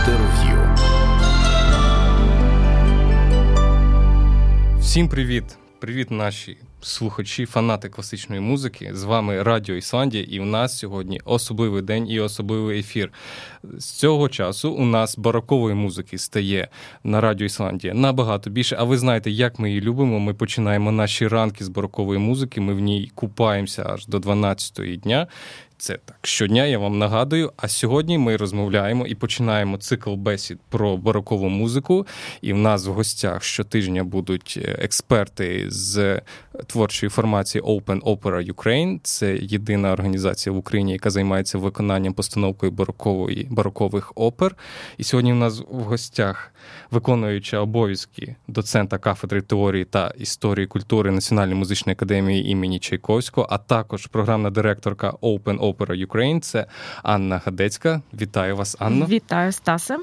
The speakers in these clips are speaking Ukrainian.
Інтерв'ю. Всім привіт! Привіт, наші слухачі, фанати класичної музики. З вами Радіо Ісландія, і в нас сьогодні особливий день і особливий ефір. З цього часу у нас барокової музики стає на Радіо Ісландія набагато більше. А ви знаєте, як ми її любимо. Ми починаємо наші ранки з барокової музики. Ми в ній купаємося аж до 12-ї дня. Це так щодня, я вам нагадую. А сьогодні ми розмовляємо і починаємо цикл бесід про барокову музику. І в нас в гостях щотижня будуть е, експерти з творчої формації Open Opera Ukraine. Це єдина організація в Україні, яка займається виконанням постановкою барокової барокових опер. І сьогодні в нас в гостях виконуюча обов'язки доцента кафедри теорії та історії культури Національної музичної академії імені Чайковського, а також програмна директорка Open Opera Ukraine. Це Анна Гадецька. Вітаю вас, Анна. Вітаю, Стасе.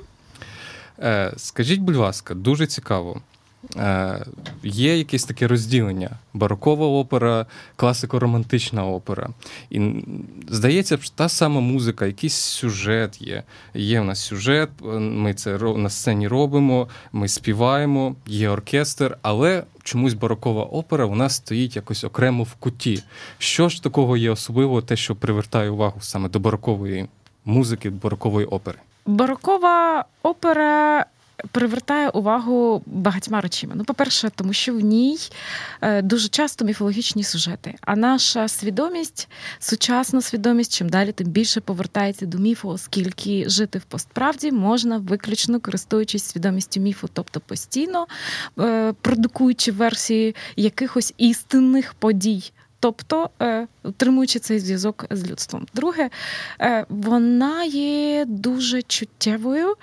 Е, скажіть, будь ласка, дуже цікаво. Е, є якесь таке розділення: барокова опера, класико-романтична опера. І здається, та сама музика, якийсь сюжет є. Є в нас сюжет, ми це на сцені робимо, ми співаємо, є оркестр, але чомусь барокова опера у нас стоїть якось окремо в куті. Що ж такого є особливого, те, що привертає увагу саме до барокової музики, барокової опери? Барокова опера привертає увагу багатьма речами. Ну, по-перше, тому що в ній е, дуже часто міфологічні сюжети. А наша свідомість, сучасна свідомість, чим далі, тим більше повертається до міфу, оскільки жити в постправді можна виключно користуючись свідомістю міфу, тобто постійно е, продукуючи версії якихось істинних подій тобто е, утримуючи цей зв'язок з людством. Друге, е, вона є дуже чуттєвою,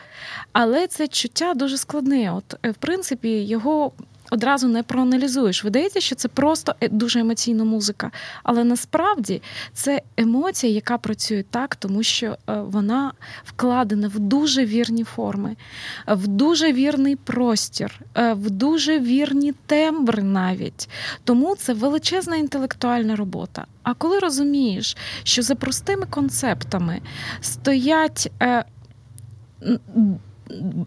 але це чуття дуже складне. От, е, в принципі, його одразу не проаналізуєш. Видається, що це просто е, дуже емоційна музика. Але насправді це емоція, яка працює так, тому що е, вона вкладена в дуже вірні форми, в дуже вірний простір, е, в дуже вірні тембри навіть. Тому це величезна інтелектуальна робота. А коли розумієш, що за простими концептами стоять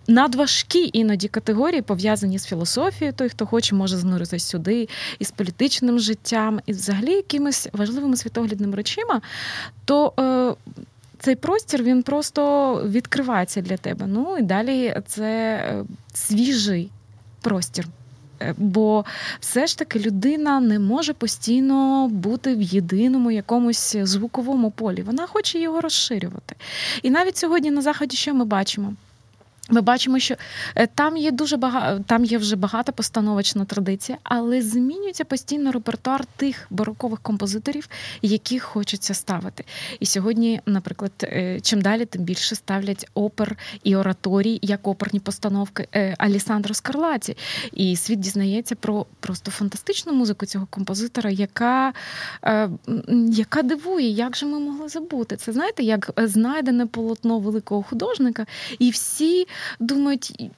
надважкі іноді категорії пов'язані з філософією. Той, хто хоче, може зануритися сюди, і з політичним життям, і взагалі якимись важливими світоглядними речима, то е, цей простір він просто відкривається для тебе. Ну і далі це е, свіжий простір. Е, бо все ж таки людина не може постійно бути в єдиному якомусь звуковому полі. Вона хоче його розширювати. І навіть сьогодні на заході, що ми бачимо? Ми бачимо, що е, там є дуже багато, там є вже багата постановочна традиція, але змінюється постійно репертуар тих барокових композиторів, яких хочеться ставити. І сьогодні, наприклад, е, чим далі, тим більше ставлять опер і ораторій, як оперні постановки е, Алісандро Скарлаті. І світ дізнається про просто фантастичну музику цього композитора, яка яка дивує, як же ми могли забути. Це знаєте, як знайдене полотно великого художника, і всі думають.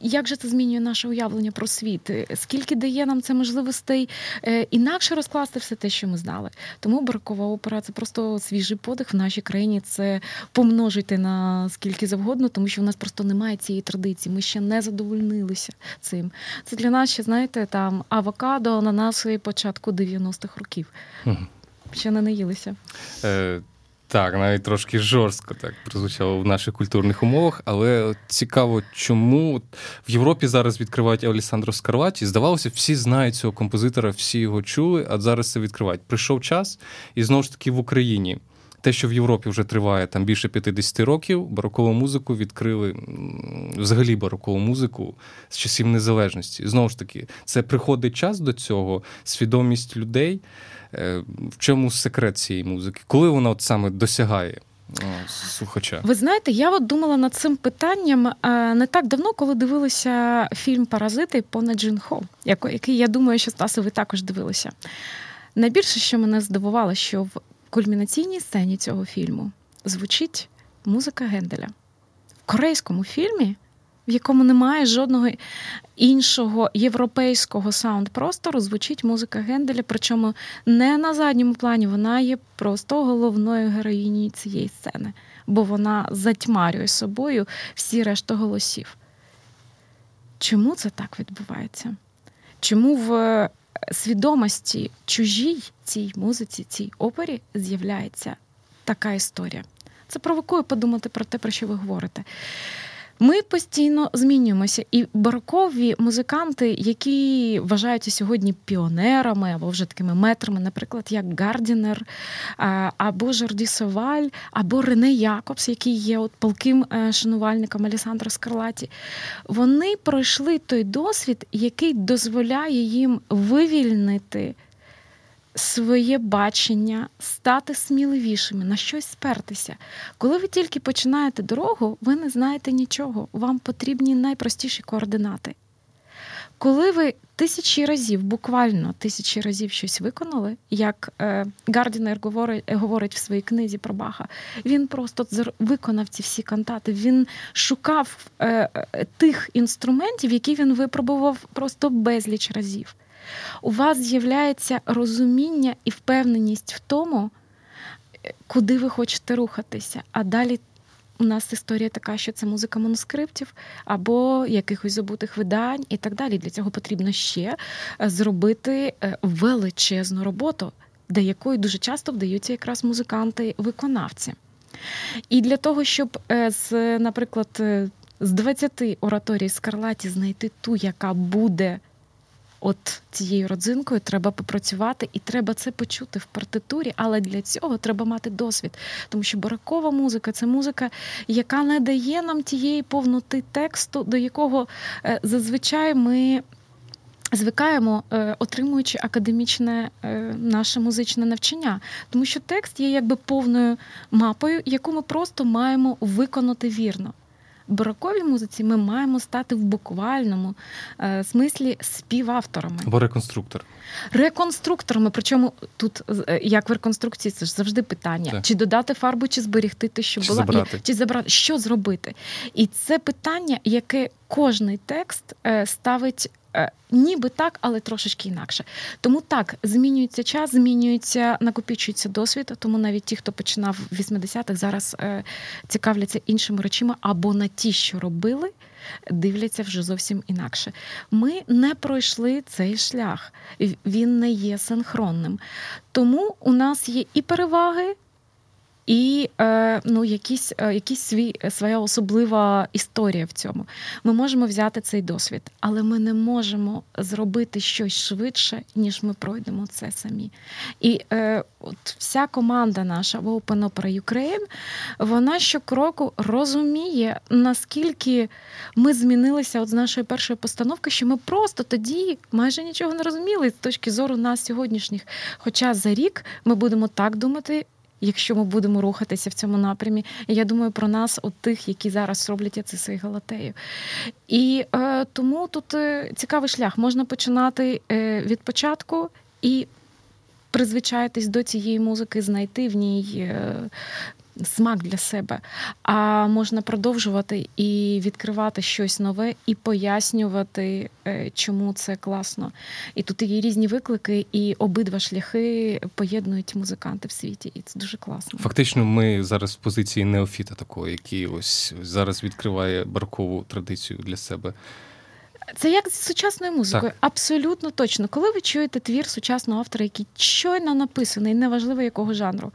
Як же це змінює наше уявлення про світ? Скільки дає нам це можливостей е, інакше розкласти все те, що ми знали? Тому барокова опера це просто свіжий подих в нашій країні. Це помножити на скільки завгодно, тому що в нас просто немає цієї традиції. Ми ще не задовольнилися цим. Це для нас ще знаєте там авокадо на нас початку 90-х років. Ще не наїлися. Е, так, навіть трошки жорстко так прозвучало в наших культурних умовах, але цікаво, чому в Європі зараз відкривають Алісандро Скарлаті. Здавалося, всі знають цього композитора, всі його чули, а зараз це відкривають. Прийшов час, і знову ж таки в Україні. Те, що в Європі вже триває там більше 50 років, барокову музику відкрили взагалі барокову музику з часів незалежності. Знову ж таки, це приходить час до цього, свідомість людей. Е, в чому секрет цієї музики? Коли вона от саме досягає? Слухача. Ви знаєте, я от думала над цим питанням е, не так давно, коли дивилися фільм Паразити Пона Джин Хо, який я думаю, що Стаси, ви також дивилися. Найбільше, що мене здивувало, що в кульмінаційній сцені цього фільму звучить музика Генделя. В корейському фільмі в якому немає жодного іншого європейського саунд-простору, звучить музика Генделя, причому не на задньому плані, вона є просто головною героїнею цієї сцени. бо вона затьмарює собою всі решта голосів. Чому це так відбувається? Чому в свідомості чужій цій музиці, цій опері з'являється така історія? Це провокує подумати про те, про що ви говорите. Ми постійно змінюємося, і барокові музиканти, які вважаються сьогодні піонерами або вже такими метрами, наприклад, як Гардінер, або Жорді Саваль, або Рене Якобс, який є от палким е, шанувальником Алессандра Скарлатті, вони пройшли той досвід, який дозволяє їм вивільнити своє бачення, стати сміливішими, на щось спертися. Коли ви тільки починаєте дорогу, ви не знаєте нічого. Вам потрібні найпростіші координати. Коли ви тисячі разів, буквально тисячі разів щось виконали, як е, Гардінер говорить говорить в своїй книзі про Баха, він просто виконав ці всі кантати. Він шукав е, е, тих інструментів, які він випробував просто безліч разів у вас з'являється розуміння і впевненість в тому, куди ви хочете рухатися. А далі у нас історія така, що це музика манускриптів або якихось забутих видань і так далі. Для цього потрібно ще е, зробити е, величезну роботу, де якою дуже часто вдаються якраз музиканти-виконавці. І для того, щоб, е, з, наприклад, з 20 ораторій Скарлаті знайти ту, яка буде от цією родзинкою треба попрацювати, і треба це почути в партитурі, але для цього треба мати досвід. Тому що баракова музика це музика, яка не дає нам тієї повноти тексту, до якого е, зазвичай ми. Звикаємо, е, отримуючи академічне е, наше музичне навчання, тому що текст є якби повною мапою, яку ми просто маємо виконати вірно бароковій музиці ми маємо стати в буквальному е, смислі співавторами. Або реконструктор. Реконструкторами. Причому тут, е, як в реконструкції, це ж завжди питання: так. чи додати фарбу, чи зберегти те, що чи була, забрати. Чи забрати, що зробити. І це питання, яке кожний текст е, ставить ніби так, але трошечки інакше. Тому так, змінюється час, змінюється, накопічується досвід. Тому навіть ті, хто починав в 80-х, зараз е, цікавляться іншими речами або на ті, що робили. Дивляться вже зовсім інакше. Ми не пройшли цей шлях, він не є синхронним. Тому у нас є і переваги, і е, ну, якісь, е, якісь свій, своя особлива історія в цьому. Ми можемо взяти цей досвід, але ми не можемо зробити щось швидше, ніж ми пройдемо це самі. І е, от вся команда наша в Open Opera Ukraine, вона щокроку розуміє, наскільки ми змінилися от з нашої першої постановки, що ми просто тоді майже нічого не розуміли з точки зору нас сьогоднішніх. Хоча за рік ми будемо так думати якщо ми будемо рухатися в цьому напрямі. Я думаю про нас, от тих, які зараз роблять це і Галатею. І е, тому тут е, цікавий шлях. Можна починати е, від початку і призвичаїтись до цієї музики, знайти в ній е, смак для себе. А можна продовжувати і відкривати щось нове, і пояснювати, е, чому це класно. І тут є різні виклики, і обидва шляхи поєднують музиканти в світі, і це дуже класно. Фактично, ми зараз в позиції неофіта, такого, який ось зараз відкриває баркову традицію для себе. Це як з сучасною музикою, так. абсолютно точно. Коли ви чуєте твір сучасного автора, який щойно написаний, неважливо якого жанру,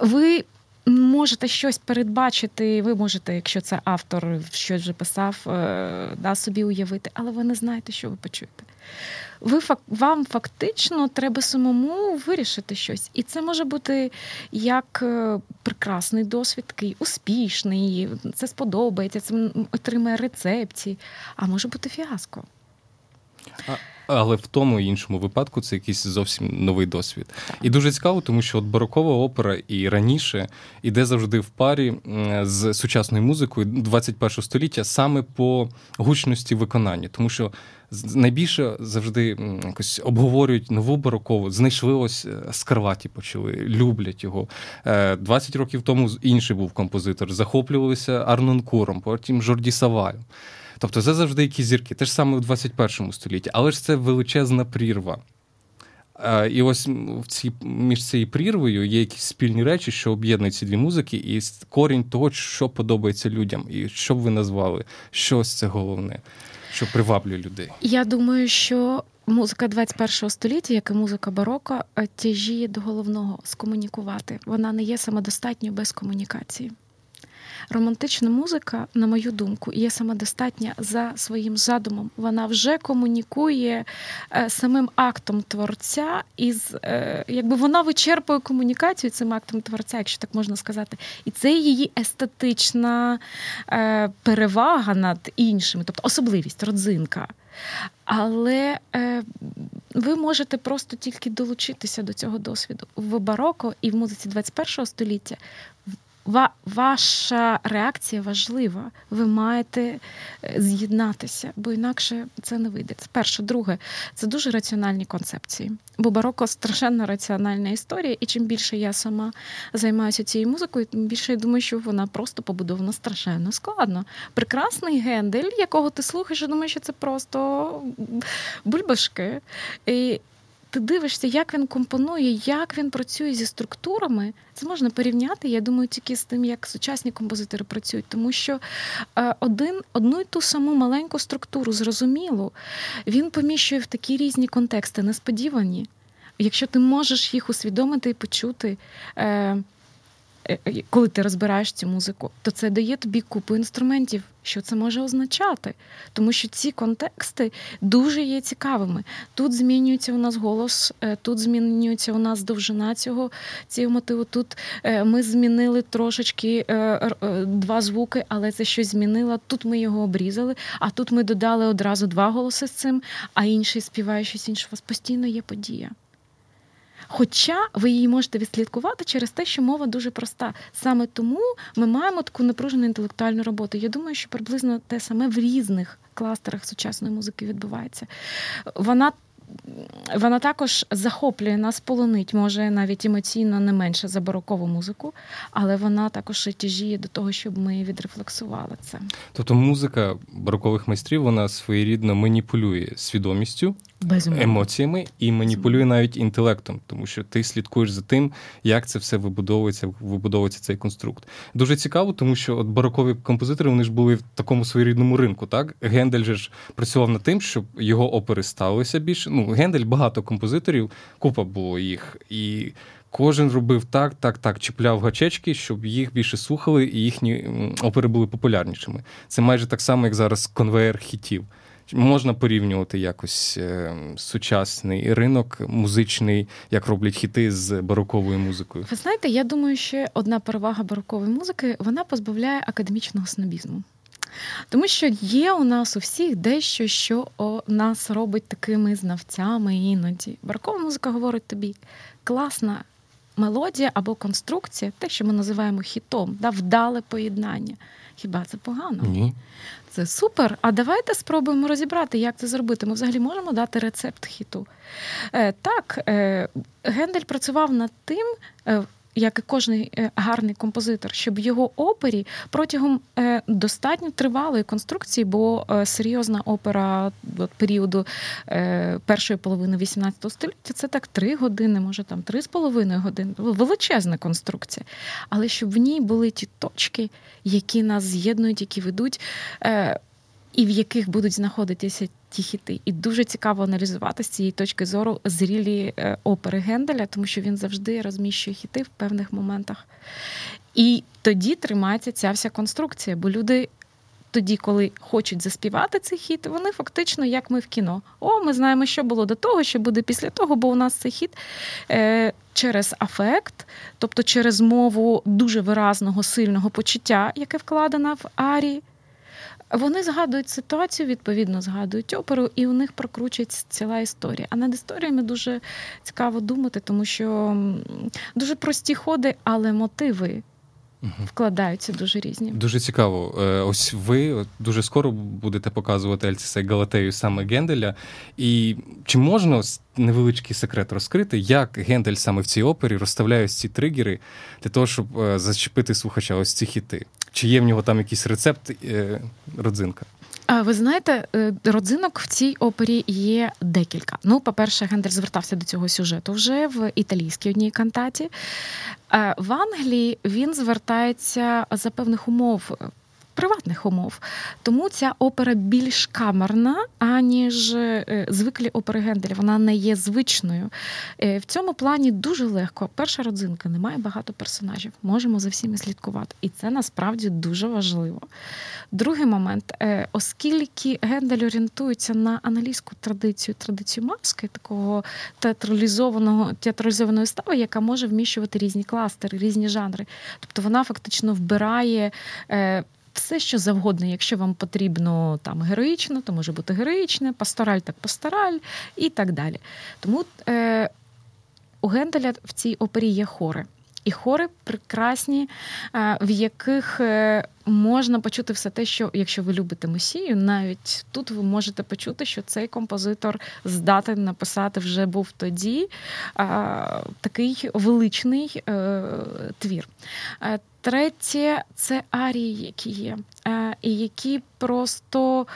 ви можете щось передбачити, ви можете, якщо це автор щось вже писав, е, да, собі уявити, але ви не знаєте, що ви почуєте. Ви вам фактично треба самому вирішити щось. І це може бути як е, прекрасний досвід, такий успішний, це сподобається, це отримає рецепції, а може бути фіаско. Але в тому і іншому випадку це якийсь зовсім новий досвід. І дуже цікаво, тому що от барокова опера і раніше іде завжди в парі з сучасною музикою 21 століття саме по гучності виконання, тому що найбільше завжди якось обговорюють нову барокову, знайшли ось е, Скарваті почали, люблять його. 20 е, років тому інший був композитор, захоплювалися Арнонкуром, потім Жорді Саваєм. Тобто це завжди якісь зірки, те ж саме у 21 столітті, але ж це величезна прірва. І ось в цій між цією прірвою є якісь спільні речі, що об'єднують ці дві музики, і корінь того, що подобається людям, і що б ви назвали, що це головне, що приваблює людей. Я думаю, що музика 21 століття, як і музика бароко, е, тяжіє до головного скомунікувати. Вона не є самодостатньою без комунікації. Романтична музика, на мою думку, є самодостатня за своїм задумом. Вона вже комунікує е, самим актом творця, із е, якби вона вичерпує комунікацію цим актом творця, якщо так можна сказати. І це її естетична е, перевага над іншими, тобто особливість, родзинка. Але е, ви можете просто тільки долучитися до цього досвіду в бароко і в музиці 21 століття ваша реакція важлива. Ви маєте е, з'єднатися, бо інакше це не вийде. Це перше. Друге, це дуже раціональні концепції. Бо бароко страшенно раціональна історія, і чим більше я сама займаюся цією музикою, тим більше я думаю, що вона просто побудована страшенно складно. Прекрасний гендель, якого ти слухаєш, я думаю, що це просто бульбашки. І ти дивишся, як він компонує, як він працює зі структурами. Це можна порівняти, я думаю, тільки з тим, як сучасні композитори працюють, тому що е, один, одну й ту саму маленьку структуру, зрозумілу, він поміщує в такі різні контексти, несподівані. Якщо ти можеш їх усвідомити і почути. Е, Е, коли ти розбираєш цю музику, то це дає тобі купу інструментів, що це може означати. Тому що ці контексти дуже є цікавими. Тут змінюється у нас голос, е, тут змінюється у нас довжина цього цього мотиву. Тут ми змінили трошечки два звуки, але це щось змінило. Тут ми його обрізали, а тут ми додали одразу два голоси з цим, а інший співає щось інше. У вас постійно є подія. Хоча ви її можете відслідкувати через те, що мова дуже проста. Саме тому ми маємо таку напружену інтелектуальну роботу. Я думаю, що приблизно те саме в різних кластерах сучасної музики відбувається. Вона вона також захоплює нас, полонить, може навіть емоційно не менше за барокову музику, але вона також тяжіє до того, щоб ми відрефлексували це. Тобто музика барокових майстрів вона своєрідно маніпулює свідомістю Безумовно. емоціями і маніпулює навіть інтелектом, тому що ти слідкуєш за тим, як це все вибудовується, вибудовується цей конструкт. Дуже цікаво, тому що от барокові композитори вони ж були в такому своєрідному ринку. Так Гендель же ж працював над тим, щоб його опери ставилися більше. Ну, Гендель багато композиторів, купа було їх і. Кожен робив так, так, так, чіпляв гачечки, щоб їх більше слухали, і їхні опери були популярнішими. Це майже так само, як зараз конвейер хітів. Можна порівнювати якось е, сучасний ринок музичний, як роблять хіти з бароковою музикою? Ви знаєте, я думаю, що одна перевага барокової музики вона позбавляє академічного снобізму. Тому що є у нас у всіх дещо, що нас робить такими знавцями іноді. Барокова музика говорить тобі класна мелодія або конструкція, те, що ми називаємо хітом, да, вдале поєднання. Хіба це погано? Ні. Це супер. А давайте спробуємо розібрати, як це зробити. Ми взагалі можемо дати рецепт хіту. Е, Так, е, Гендель працював над тим. Е, як і кожний е, гарний композитор, щоб його опері протягом е, достатньо тривалої конструкції, бо е, серйозна опера от, періоду першої половини XVIII століття це так три години, може там три з половиною години. Величезна конструкція. Але щоб в ній були ті точки, які нас з'єднують, які ведуть і в яких будуть знаходитися ті хіти. І дуже цікаво аналізувати з цієї точки зору зрілі е, опери Генделя, тому що він завжди розміщує хіти в певних моментах. І тоді тримається ця вся конструкція, бо люди. Тоді, коли хочуть заспівати цей хіт, вони фактично, як ми в кіно. О, ми знаємо, що було до того, що буде після того, бо у нас цей хіт е, через афект, тобто через мову дуже виразного, сильного почуття, яке вкладено в арії, вони згадують ситуацію, відповідно згадують оперу, і у них прокручується ціла історія. А над історіями дуже цікаво думати, тому що дуже прості ходи, але мотиви. Вкладаються дуже різні. Дуже цікаво. Е, ось ви дуже скоро будете показувати Альцісей Галатею саме Генделя. І чи можна невеличкий секрет розкрити, як Гендель саме в цій опері розставляє ось ці тригери для того, щоб е, зачепити слухача ось ці хіти? Чи є в нього там якийсь рецепт е, родзинка? Ви знаєте, е, родзинок в цій опері є декілька. Ну, по-перше, Гендель звертався до цього сюжету вже в італійській одній кантаті. Е, в Англії він звертається за певних умов приватних умов. Тому ця опера більш камерна, аніж е, звиклі опери Генделя. Вона не є звичною. Е, в цьому плані дуже легко. Перша родзинка немає багато персонажів. Можемо за всіми слідкувати. І це насправді дуже важливо. Другий момент, е, оскільки Гендель орієнтується на англійську традицію, традицію маски, такого театралізованого театралізованої стави, яка може вміщувати різні кластери, різні жанри. Тобто вона фактично вбирає все, що завгодно, якщо вам потрібно там героїчно, то може бути героїчне, пастораль так пастораль і так далі. Тому е, у Генделя в цій опері є хори. І хори прекрасні, е, в яких е, можна почути все те, що якщо ви любите Месію, навіть тут ви можете почути, що цей композитор здатен написати вже був тоді такий величний твір. Третє це арії, які є, і які просто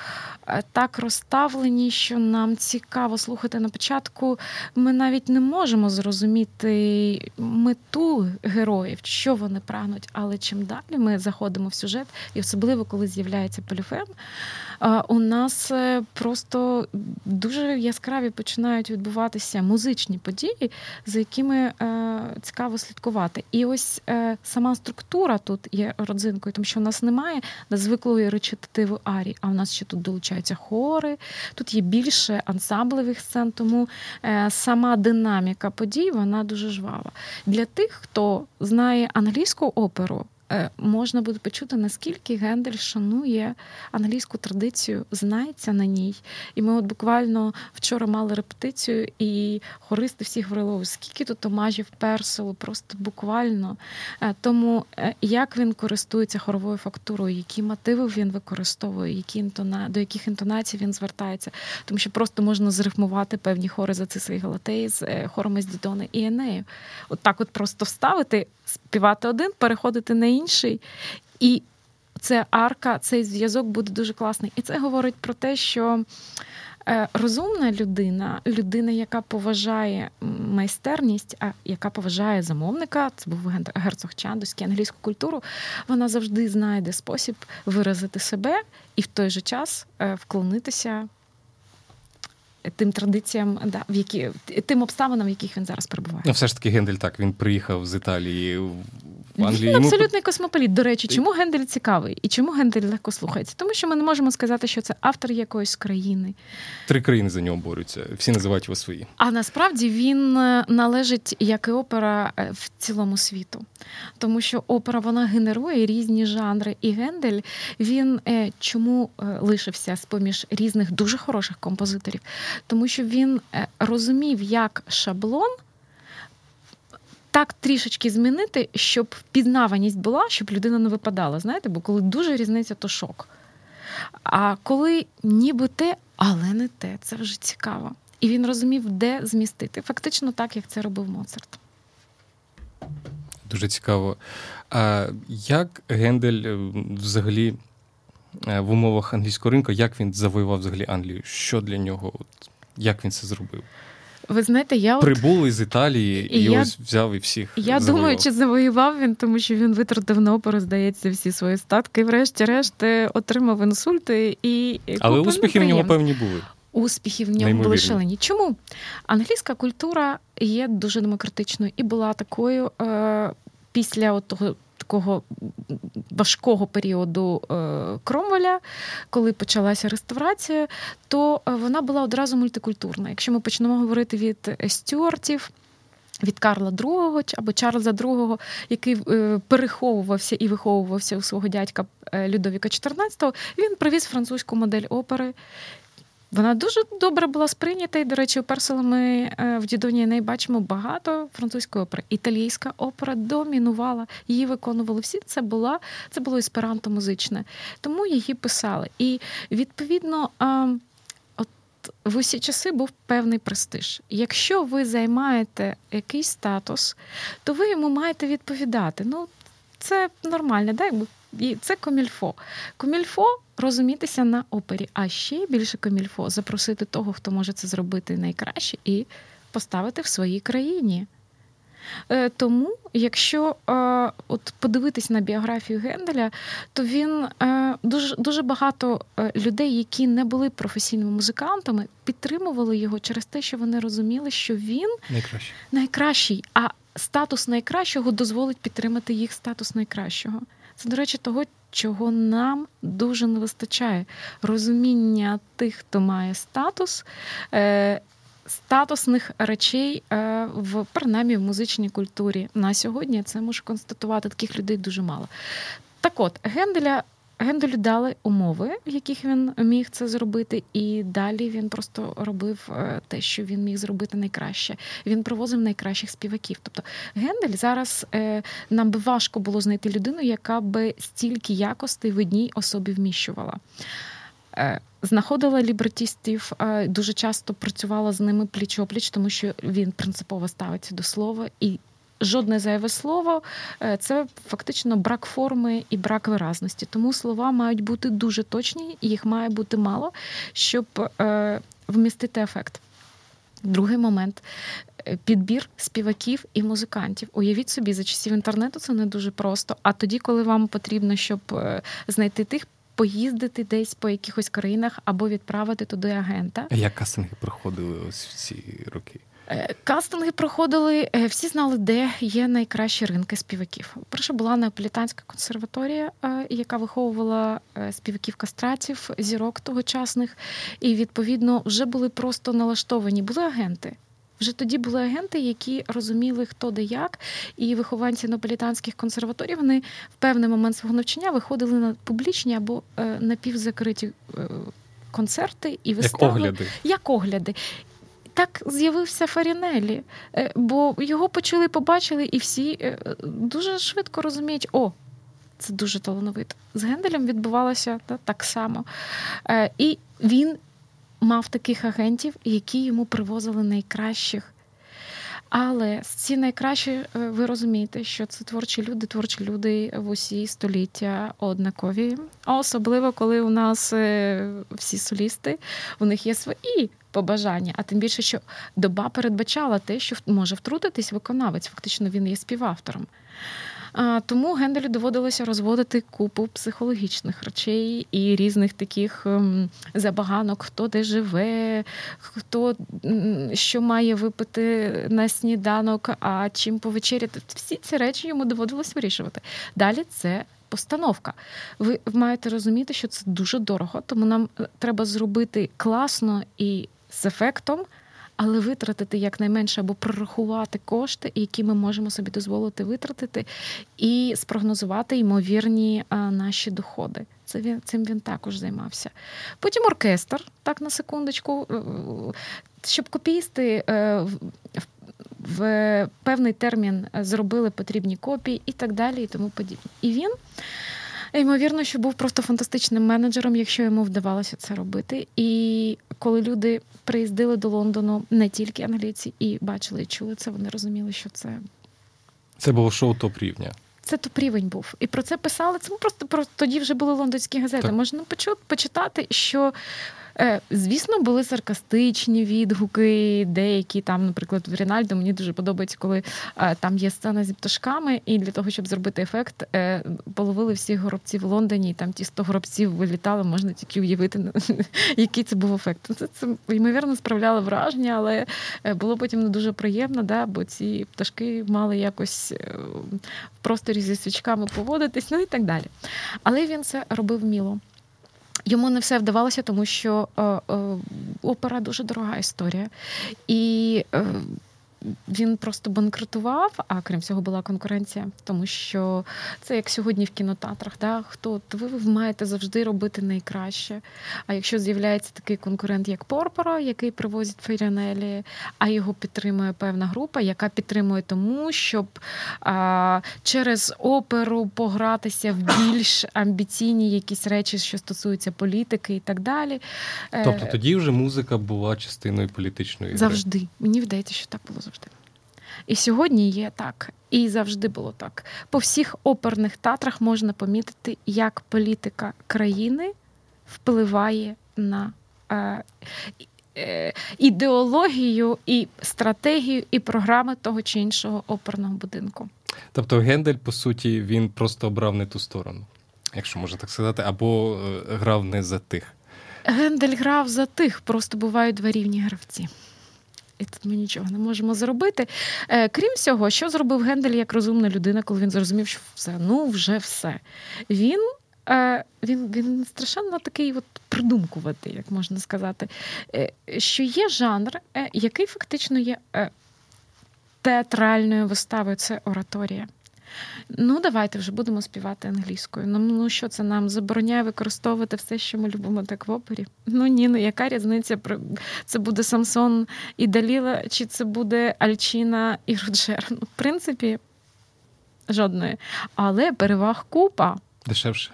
е, так розставлені, що нам цікаво слухати на початку. Ми навіть не можемо зрозуміти мету героїв, що вони прагнуть. Але чим далі ми заходимо в сюжет, і особливо коли з'являється поліфем, е, у нас просто дуже яскраві починають відбуватися музичні події, за якими цікаво слідкувати. І ось сама структура тут є родзинкою, тому що у нас немає звиклої речитативу арі, а у нас ще тут долучаються хори, тут є більше ансамблевих сцен, тому е, сама динаміка подій вона дуже жвава. Для тих, хто знає англійську оперу. Е, можна буде почути, наскільки Гендель шанує англійську традицію, знається на ній. І ми от буквально вчора мали репетицію, і хористи всі говорили, скільки тут омажів перселу, просто буквально. Е, тому е, як він користується хоровою фактурою, які мотиви він використовує, які інтона... до яких інтонацій він звертається, тому що просто можна зрифмувати певні хори за цисей Галатеї з хорами з Дідони і Енею. От так от просто вставити, співати один, переходити на інший. І це арка, цей зв'язок буде дуже класний. І це говорить про те, що е, розумна людина, людина, яка поважає майстерність, а яка поважає замовника, це був герцог Чандуський, англійську культуру, вона завжди знайде спосіб виразити себе і в той же час е, вклонитися тим традиціям, да, в які тим обставинам, в яких він зараз перебуває. Ну, все ж таки, Гендель так він приїхав з Італії в Англії. Він абсолютний космополіт. До речі, чому Гендель цікавий і чому Гендель легко слухається? Тому що ми не можемо сказати, що це автор якоїсь країни. Три країни за нього борються, всі називають його свої. А насправді він е, належить як і опера е, в цілому світу, тому що опера вона генерує різні жанри. І Гендель він е, чому лишився з поміж різних дуже хороших композиторів, тому що він розумів, як шаблон так трішечки змінити, щоб впізнаваність була, щоб людина не випадала. Знаєте, бо коли дуже різниця, то шок. А коли ніби те, але не те, це вже цікаво. І він розумів, де змістити. Фактично так, як це робив Моцарт. Дуже цікаво. А як Гендель е, взагалі е, в умовах англійського ринку, як він завоював взагалі Англію? Що для нього? Як він це зробив? Ви знаєте, я прибули з Італії і, і я... ось взяв і всіх. Я завоював. думаю, чи завоював він, тому що він витратив на оперу, здається, всі свої статки. Врешті-решт е, отримав інсульти і але успіхи в нього певні були. Успіхи в ньому були шалені. Чому англійська культура є дуже демократичною і була такою е, після того такого важкого періоду е, Кромвеля, коли почалася реставрація, то е, вона була одразу мультикультурна. Якщо ми почнемо говорити від стюартів. Від Карла II або Чарльза II, який е, переховувався і виховувався у свого дядька Людовіка XIV, він привіз французьку модель опери, вона дуже добре була сприйнята. І, до речі, у Персела ми е, в Дідоні неї бачимо багато французької опери. Італійська опера домінувала, її виконували всі. Це була це було есперанто музичне, тому її писали. І відповідно. В усі часи був певний престиж. Якщо ви займаєте якийсь статус, то ви йому маєте відповідати. Ну, це нормально, да? І це комільфо. Комільфо розумітися на опері, а ще більше комільфо запросити того, хто може це зробити найкраще, і поставити в своїй країні. Е, тому, якщо е, от подивитись на біографію Генделя, то він е, дуже дуже багато людей, які не були професійними музикантами, підтримували його через те, що вони розуміли, що він найкращий. найкращий, а статус найкращого дозволить підтримати їх статус найкращого. Це, до речі, того, чого нам дуже не вистачає розуміння тих, хто має статус статусних речей е, в принаймні в музичній культурі на сьогодні. Це можу констатувати таких людей дуже мало. Так, от Генделя. Генделю дали умови, в яких він міг це зробити, і далі він просто робив е, те, що він міг зробити найкраще. Він привозив найкращих співаків. Тобто Гендель зараз е, нам би важко було знайти людину, яка би стільки якостей в одній особі вміщувала. Е, знаходила лібретістів, е, дуже часто працювала з ними пліч-опліч, тому що він принципово ставиться до слова і. Жодне зайве слово е, це фактично брак форми і брак виразності. Тому слова мають бути дуже точні, і їх має бути мало, щоб вмістити ефект. Другий момент підбір співаків і музикантів. Уявіть собі, за часів інтернету це не дуже просто. А тоді, коли вам потрібно, щоб знайти тих поїздити десь по якихось країнах або відправити туди агента. А як кастинги проходили ось в ці роки? Е, кастинги проходили, е, всі знали, де є найкращі ринки співаків. Перша була Неаполітанська консерваторія, е, яка виховувала співаків кастратів, зірок тогочасних, і відповідно вже були просто налаштовані. Були агенти. Вже тоді були агенти, які розуміли, хто де як, і вихованці наполітанських консерваторій вони в певний момент свого навчання виходили на публічні або напівзакриті концерти і вистави. Як огляди. Як огляди. Так з'явився Фарінелі, е, бо його почули, побачили, і всі дуже швидко розуміють, о, це дуже талановито. З Генделем відбувалося та, так само. І він мав таких агентів, які йому привозили найкращих. Але ці найкращі, е, ви розумієте, що це творчі люди, творчі люди в усі століття однакові. Особливо, коли у нас е, всі солісти, у них є свої побажання. А тим більше, що доба передбачала те, що може втрутитись виконавець. Фактично, він є співавтором. Тому Генделю доводилося розводити купу психологічних речей і різних таких ем, забаганок, хто де живе, хто що має випити на сніданок, а чим повечеряти. Всі ці речі йому доводилось вирішувати. Далі це. Постановка. Ви маєте розуміти, що це дуже дорого, тому нам е, треба зробити класно і з ефектом, але витратити якнайменше або прорахувати кошти, які ми можемо собі дозволити витратити, і спрогнозувати ймовірні наші доходи. Це він цим він також займався. Потім оркестр, так на секундочку, е, щоб копісти е, в певний термін зробили потрібні копії і так далі, і тому подібне. І він. Ймовірно, що був просто фантастичним менеджером, якщо йому вдавалося це робити. І коли люди приїздили до Лондону, не тільки англійці, і бачили і чули це, вони розуміли, що це Це було шоу топ рівня. Це топ рівень був. І про це писали. Це просто про тоді вже були лондонські газети. Так. Можна почитати, що звісно, були саркастичні відгуки, деякі там, наприклад, в Рінальдо мені дуже подобається, коли е, там є сцена зі пташками, і для того, щоб зробити ефект, е, половили всіх горобців в Лондоні, і там ті 100 горобців вилітали, можна тільки уявити, який це був ефект. Це це ймовірно справляло враження, але було потім не дуже приємно, да, бо ці пташки мали якось в просторі зі свічками поводитись, ну і так далі. Але він це робив міло. Йому не все вдавалося, тому що е, е, опера дуже дорога історія. І е, він просто банкрутував, а крім цього була конкуренція, тому що це як сьогодні в кінотеатрах. Да? Хто ви маєте завжди робити найкраще. А якщо з'являється такий конкурент, як Порпоро, який привозить Феріанелі, а його підтримує певна група, яка підтримує тому, щоб а, через оперу погратися в більш амбіційні якісь речі, що стосуються політики і так далі. Тобто тоді вже музика була частиною політичної завжди. Мені вдається, що так було завжди. І сьогодні є так, і завжди було так. По всіх оперних театрах можна помітити, як політика країни впливає на е, е, ідеологію і стратегію і програми того чи іншого оперного будинку. Тобто Гендель, по суті, він просто обрав не ту сторону, якщо можна так сказати, або е, грав не за тих. Гендель грав за тих, просто бувають два рівні гравці. І тут ми нічого не можемо зробити. Е, крім цього, що зробив Гендель як розумна людина, коли він зрозумів, що все, ну вже все. Він е, він, він страшенно такий от придумкуватий, як можна сказати, е, що є жанр, е, який фактично є е, театральною виставою, це ораторія. Ну, давайте вже будемо співати англійською. Ну, ну що це нам забороняє використовувати все, що ми любимо так в опері? Ну ні, ну яка різниця? Це буде Самсон і Даліла, чи це буде Альчина і Роджер? Ну, в принципі, жодної. Але переваг купа. Дешевше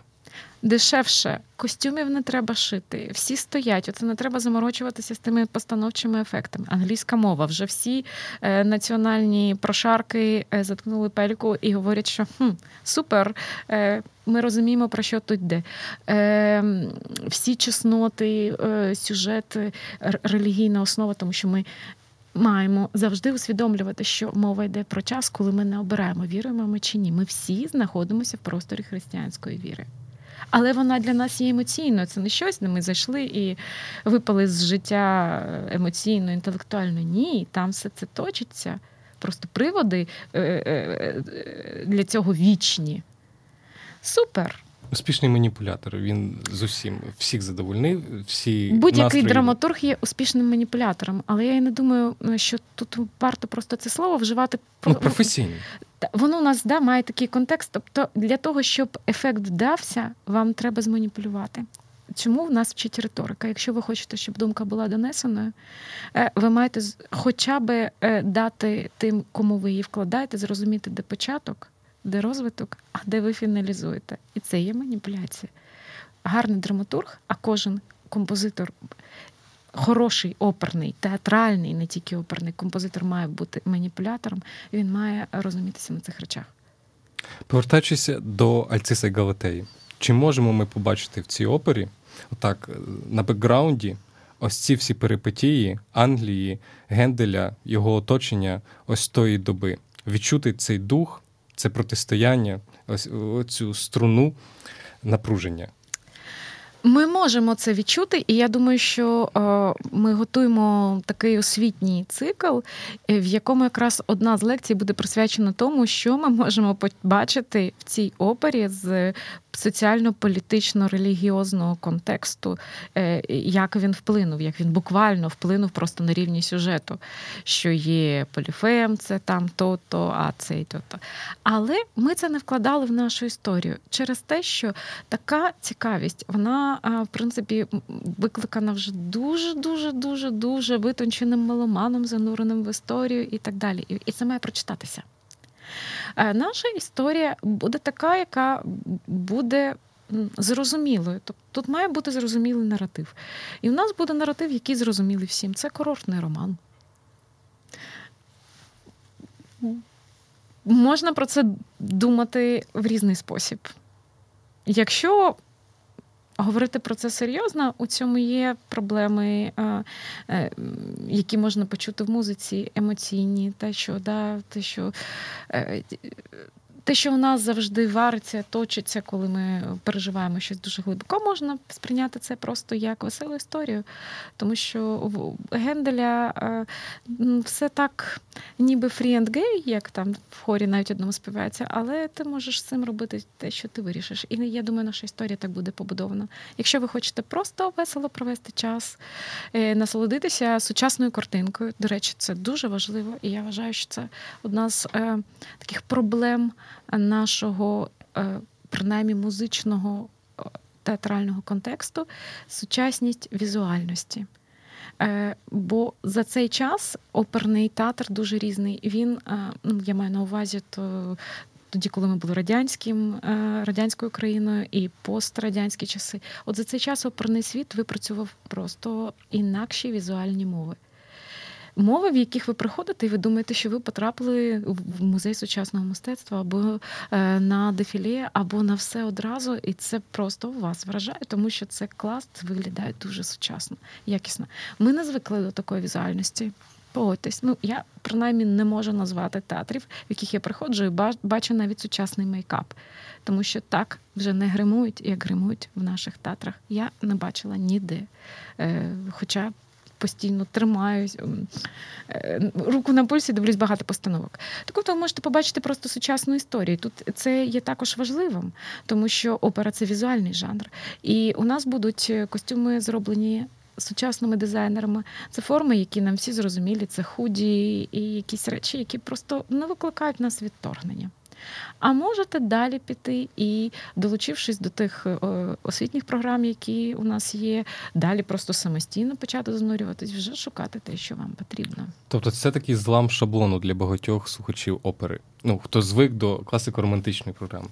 дешевше, костюмів не треба шити, всі стоять. Оце не треба заморочуватися з тими постановчими ефектами. Англійська мова вже всі е, національні прошарки е, заткнули пельку і говорять, що хм, супер. Е, ми розуміємо, про що тут йде. Е, Всі чесноти, е, сюжет, релігійна основа, тому що ми. Маємо завжди усвідомлювати, що мова йде про час, коли ми не обираємо, віруємо ми чи ні. Ми всі знаходимося в просторі християнської віри але вона для нас є емоційною. Це не щось, де ми зайшли і випали з життя емоційно, інтелектуально. Ні, там все це точиться. Просто приводи е, е, е, для цього вічні. Супер. Успішний маніпулятор. Він з усім всіх задовольнив. всі Будь-який настрої... драматург є успішним маніпулятором, але я не думаю, що тут варто просто це слово вживати ну, професійно. Воно у нас да, має такий контекст. Тобто, для того, щоб ефект вдався, вам треба зманіпулювати. Чому в нас вчить риторика? Якщо ви хочете, щоб думка була донесеною, е, ви маєте хоча б е, дати тим, кому ви її вкладаєте, зрозуміти, де початок, де розвиток, а де ви фіналізуєте. І це є маніпуляція. Гарний драматург, а кожен композитор. Хороший оперний, театральний, не тільки оперний композитор має бути маніпулятором, він має розумітися на цих речах. Повертаючись до Альциса Галатеї, чи можемо ми побачити в цій опері, отак, на бекграунді, ось ці всі перипетії Англії, Генделя, його оточення, ось тої доби, відчути цей дух, це протистояння, ось цю струну напруження. Ми можемо це відчути, і я думаю, що е, ми готуємо такий освітній цикл, е, в якому якраз одна з лекцій буде присвячена тому, що ми можемо побачити в цій опері з соціально-політично-релігіозного контексту, е, як він вплинув, як він буквально вплинув просто на рівні сюжету, що є поліфем, це там то-то, а це й то-то. Але ми це не вкладали в нашу історію через те, що така цікавість, вона, в принципі, викликана вже дуже, дуже, дуже, дуже витонченим меломаном, зануреним в історію і так далі. І це має прочитатися. Е, наша історія буде така, яка буде зрозумілою. Тобто тут має бути зрозумілий наратив. І в нас буде наратив, який зрозумілий всім. Це курортний роман. Можна про це думати в різний спосіб. Якщо говорити про це серйозно, у цьому є проблеми, е, які можна почути в музиці, емоційні, те, що да, те, що е, те, що у нас завжди вариться, точиться, коли ми переживаємо щось дуже глибоко, можна сприйняти це просто як веселу історію. Тому що в Генделя е, все так, ніби gay, як там в хорі навіть одному співається, але ти можеш з цим робити те, що ти вирішиш. І я думаю, наша історія так буде побудована. Якщо ви хочете просто весело провести час, е, насолодитися сучасною картинкою, до речі, це дуже важливо, і я вважаю, що це одна з е, таких проблем нашого, е, принаймні музичного е, театрального контексту сучасність візуальності. Е, бо за цей час оперний театр дуже різний. Він, ну я маю на увазі, то тоді, коли ми були радянським, радянською країною і пострадянські часи. От за цей час оперний світ випрацював просто інакші візуальні мови. Мови, в яких ви приходите, і ви думаєте, що ви потрапили в музей сучасного мистецтва або е, на дефіле, або на все одразу, і це просто вас вражає, тому що це клас виглядає дуже сучасно, якісно. Ми не звикли до такої візуальності. Погодьтесь, ну я принаймні не можу назвати театрів, в яких я приходжу і бачу навіть сучасний мейкап. Тому що так вже не гримують, як гримують в наших театрах. Я не бачила ніде. Е, Хоча постійно тримаюсь, е, руку на пульсі дивлюсь багато постановок. Так ви можете побачити просто сучасну історію. Тут це є також важливим, тому що опера це візуальний жанр. І у нас будуть костюми зроблені. Сучасними дизайнерами це форми, які нам всі зрозумілі, це худі і якісь речі, які просто не викликають в нас відторгнення. А можете далі піти і, долучившись до тих е, освітніх програм, які у нас є, далі просто самостійно почати занурюватись, вже шукати те, що вам потрібно. Тобто, це такий злам шаблону для багатьох слухачів опери. Ну хто звик до класико-романтичної програми.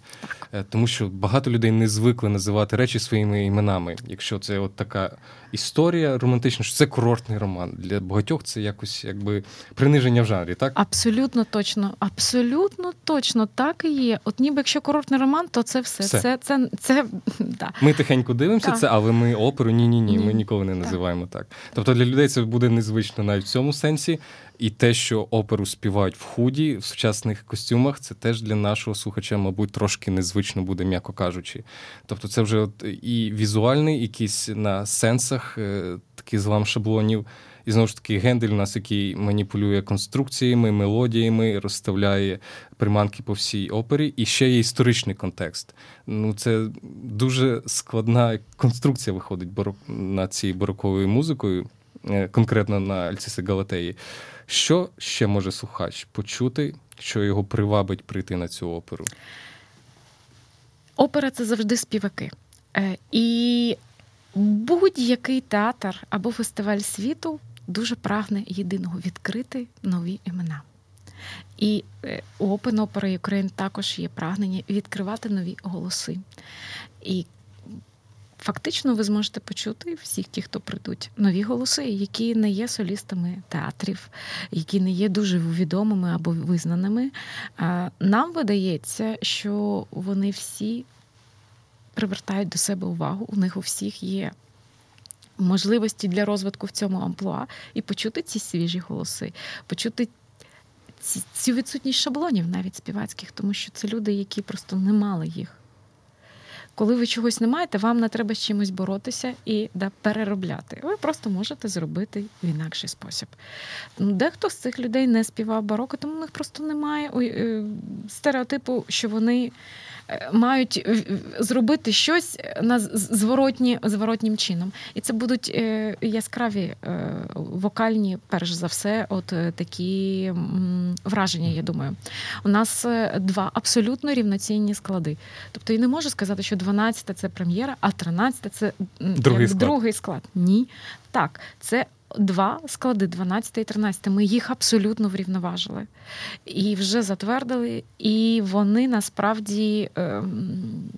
Е, тому що багато людей не звикли називати речі своїми іменами. Якщо це от така історія романтична, що це курортний роман. Для багатьох це якось якби приниження в жанрі, так абсолютно точно, абсолютно точно так і є. От ніби якщо курортний роман, то це все. все. Це це, це да. Ми тихенько дивимося так. це, але ми оперу ні, ні, ні. Ми ніколи не називаємо так. так. Тобто для людей це буде незвично навіть в цьому сенсі. І те, що оперу співають в худі, в сучасних костюмах, це теж для нашого слухача, мабуть, трошки незвично буде, м'яко кажучи. Тобто, це вже от і візуальний, якийсь на сенсах е, такий злам шаблонів. І знову ж таки, Гендель у нас, який маніпулює конструкціями, мелодіями, розставляє приманки по всій опері, і ще є історичний контекст. Ну, Це дуже складна конструкція виходить на цій бароковою музикою, е, конкретно на Альциси Галатеї. Що ще може слухач почути, що його привабить прийти на цю оперу? Опера це завжди співаки. Е, і будь-який театр або фестиваль світу дуже прагне єдиного відкрити нові імена. І е, у Open Opera Ukraine також є прагнення відкривати нові голоси. І Фактично, ви зможете почути всіх ті, хто прийдуть, нові голоси, які не є солістами театрів, які не є дуже відомими або визнаними. Нам видається, що вони всі привертають до себе увагу. У них у всіх є можливості для розвитку в цьому амплуа і почути ці свіжі голоси, почути. Цю відсутність шаблонів навіть співацьких, тому що це люди, які просто не мали їх. Коли ви чогось не маєте, вам не треба з чимось боротися і да, переробляти. Ви просто можете зробити в інакший спосіб. Дехто з цих людей не співав бароко, тому у них просто немає е, стереотипу, що вони мають е, зробити щось на зворотні, зворотнім чином. І це будуть е, яскраві вокальні, перш за все, от такі враження, я думаю. У нас два абсолютно рівноцінні склади. Тобто я не можу сказати, що 12 це прем'єра, а 13 це другий склад. другий склад. Ні. Так, це два склади, 12 і 13. Ми їх абсолютно врівноважили і вже затвердили. І вони насправді. Ем,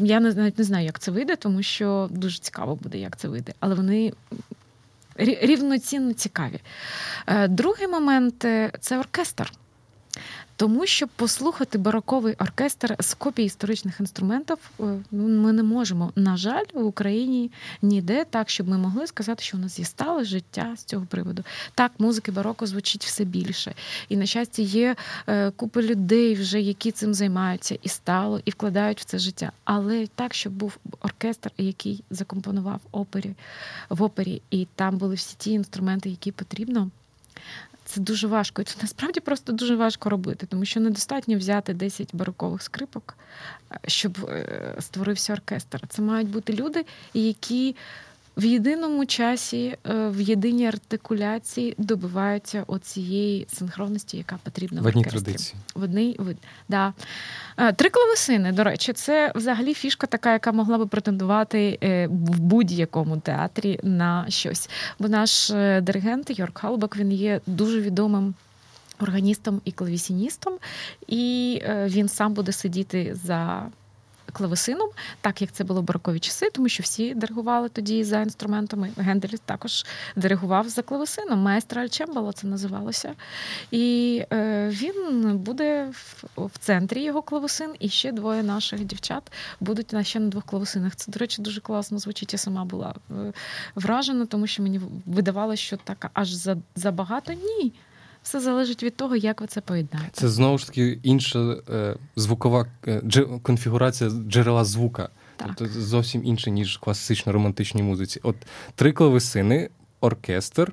я навіть не знаю, як це вийде, тому що дуже цікаво буде, як це вийде. Але вони рівноцінно цікаві. Е, другий момент е, це оркестр. Тому що послухати бароковий оркестр з копій історичних інструментів е, ми не можемо. На жаль, в Україні ніде так, щоб ми могли сказати, що у нас є стале життя з цього приводу. Так, музики бароко звучить все більше. І, на щастя, є е, купа людей, вже які цим займаються і стало, і вкладають в це життя. Але так, щоб був оркестр, який закомпонував опері в опері, і там були всі ті інструменти, які потрібно. Це дуже важко. І це насправді просто дуже важко робити, тому що недостатньо взяти 10 барокових скрипок, е, щоб е, створився оркестр. Це мають бути люди, які в єдиному часі, е, в єдиній артикуляції добиваються оцієї синхронності, яка потрібна в одній традиції. В одній в да. Е, три клавесини, до речі, це взагалі фішка така, яка могла би претендувати е, в будь-якому театрі на щось. Бо наш диригент Йорк Халбак він є дуже відомим. Органістом і клавісіністом, і він сам буде сидіти за клавесином, так як це було в барокові часи, тому що всі диригували тоді за інструментами. Гендель також диригував за клавесином. Маестро Альчембало це називалося. І е, він буде в, в центрі його клавесин, і ще двоє наших дівчат будуть на ще на двох клавесинах. Це, до речі, дуже класно звучить. Я сама була е, вражена, тому що мені видавалося, що так аж за забагато. Ні. Все залежить від того, як ви це поєднаєте. Це знову ж таки інша е, звукова е, конфігурація джерела звука. Так. Тобто зовсім інше, ніж класично романтичній музиці. От три клавесини, оркестр,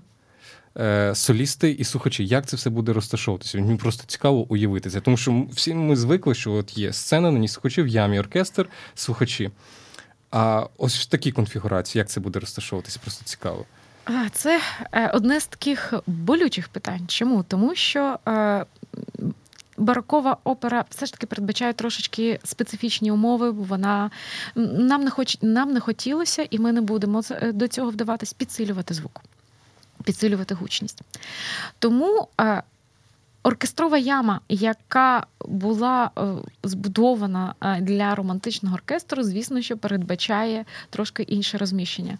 е, солісти і слухачі. Як це все буде розташовуватися? Мені просто цікаво уявити це. Тому що всі ми звикли, що от є сцена, на ній слухачі, в ямі оркестр, слухачі. А ось в такій конфігурації, як це буде розташовуватися, просто цікаво. Це е, одне з таких болючих питань. Чому? Тому що е, барокова опера все ж таки передбачає трошечки специфічні умови. Вона нам не хоч нам не хотілося, і ми не будемо е, до цього вдаватись підсилювати звук, підсилювати гучність. Тому. Оркестрова яма, яка була збудована для романтичного оркестру, звісно, що передбачає трошки інше розміщення.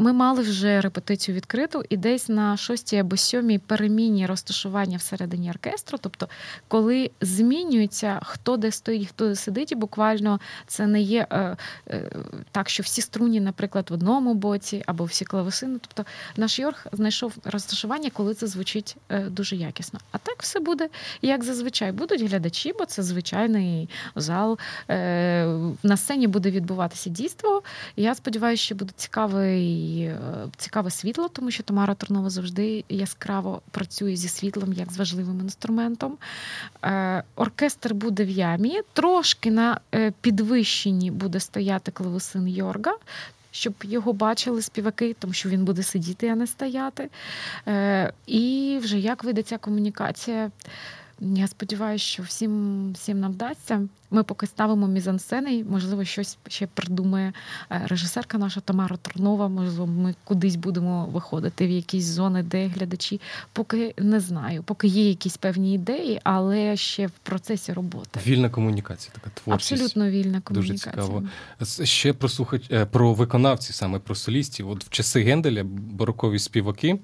Ми мали вже репетицію відкриту, і десь на шостій або сьомій переміні розташування всередині оркестру. Тобто, коли змінюється, хто де стоїть, хто де сидить, і буквально це не є е, е, так, що всі струні, наприклад, в одному боці або всі клавесини. Тобто наш Йорг знайшов розташування, коли це звучить е, дуже якісно. А так все буде як зазвичай. Будуть глядачі, бо це звичайний зал. Е, на сцені буде відбуватися дійство. Я сподіваюся, що буде цікавий. Е, цікаве світло, тому що Тамара Тернова завжди яскраво працює зі світлом як з важливим інструментом. Е, оркестр буде в ямі, трошки на е, підвищенні буде стояти клавесин Йорга. Щоб його бачили співаки, тому що він буде сидіти, а не стояти. І вже як вийде ця комунікація, я сподіваюся, що всім всім нам вдасться. Ми поки ставимо мізансцени, можливо, щось ще придумає е, режисерка наша Тамара Тернова. Можливо, ми кудись будемо виходити в якісь зони, де глядачі. Поки не знаю, поки є якісь певні ідеї, але ще в процесі роботи. Вільна комунікація, така творчість. Абсолютно вільна комунікація. Дуже цікаво. Ще про слухач е, про виконавців, саме про солістів. От в часи Генделя барокові співаки.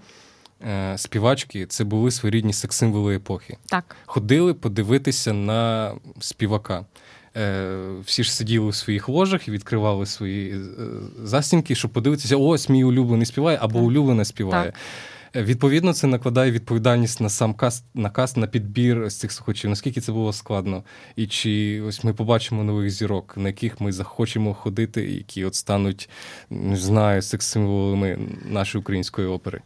Е, співачки це були своєрідні секс-символи епохи. Так. Ходили подивитися на співака. Е, всі ж сиділи у своїх ложах і відкривали свої е, застінки, щоб подивитися, ось мій улюблений співає або так. улюблена співає. Так. Відповідно, це накладає відповідальність на сам каст, на каст, на підбір з цих слухачів. Наскільки це було складно? І чи ось ми побачимо нових зірок, на яких ми захочемо ходити, які от стануть, не знаю, секс-символами нашої української опери?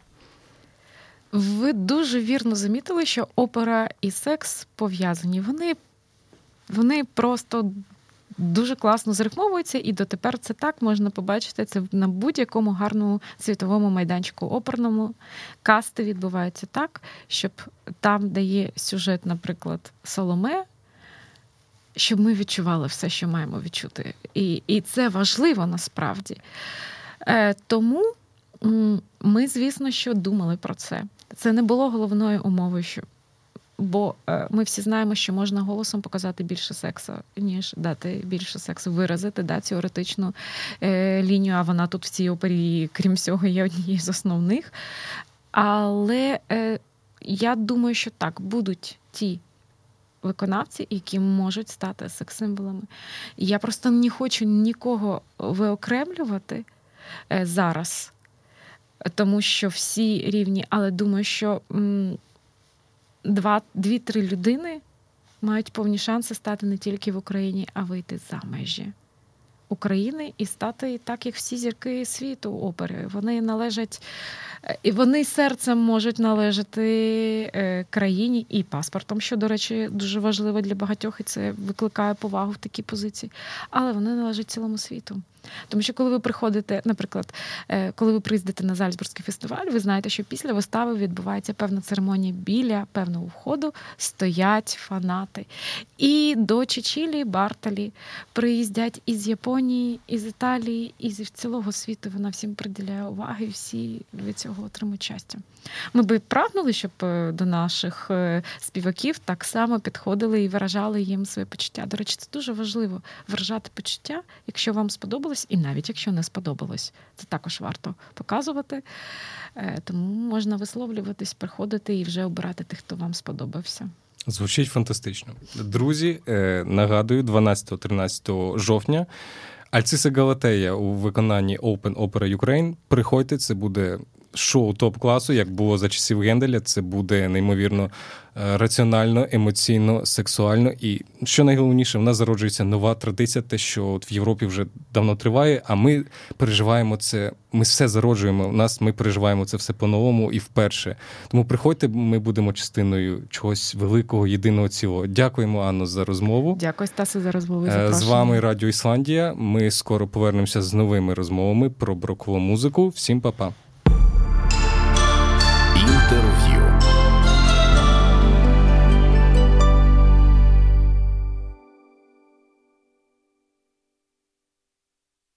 Ви дуже вірно замітили, що опера і секс пов'язані. Вони вони просто дуже класно зрифмовуються, і дотепер це так можна побачити це на будь-якому гарному світовому майданчику оперному. Касти відбуваються так, щоб там, де є сюжет, наприклад, Соломе. Щоб ми відчували все, що маємо відчути. І і це важливо насправді. Е, Тому ми, звісно, що думали про це. Це не було головною умовою, що. Бо е, ми всі знаємо, що можна голосом показати більше сексу, ніж дати більше сексу, виразити да, цю еротичну е, лінію, а вона тут в цій опері, крім всього, є однією з основних. Але е, я думаю, що так, будуть ті виконавці, які можуть стати секс-символами. Я просто не хочу нікого виокремлювати е, зараз тому що всі рівні, але думаю, що дві-три людини мають повні шанси стати не тільки в Україні, а вийти за межі України і стати так, як всі зірки світу опери. Вони належать е, і вони серцем можуть належати е, країні і паспортом, що, до речі, дуже важливо для багатьох, і це викликає повагу в такій позиції. Але вони належать цілому світу. Тому що, коли ви приходите, наприклад, е, коли ви приїздите на Зальцбурзький фестиваль, ви знаєте, що після вистави відбувається певна церемонія біля певного входу, стоять фанати. І до Чечілі, Барталі приїздять із Японії, із Італії, із цілого світу. Вона всім приділяє уваги, всі від цього отримують щастя. Ми би прагнули, щоб е, до наших е, співаків так само підходили і виражали їм своє почуття. До речі, це дуже важливо виражати почуття, якщо вам сподобалось, і навіть якщо не сподобалось. Це також варто показувати. Е, тому можна висловлюватись, приходити і вже обирати тих, хто вам сподобався. Звучить фантастично. Друзі, нагадую, 12-13 жовтня. Альциса Галатея у виконанні Open Opera Ukraine. Приходьте, це буде шоу топ-класу, як було за часів Генделя, це буде неймовірно е, раціонально, емоційно, сексуально. І що найголовніше, в нас зароджується нова традиція, те, що от в Європі вже давно триває, а ми переживаємо це. Ми все зароджуємо. У нас ми переживаємо це все по-новому і вперше. Тому приходьте, ми будемо частиною чогось великого, єдиного цілого. Дякуємо, Анно, за розмову. Дякую, Стасе, за розмову. Е, з вами Радіо Ісландія. Ми скоро повернемося з новими розмовами про брокову музику. Всім па-па. Інтерв'ю.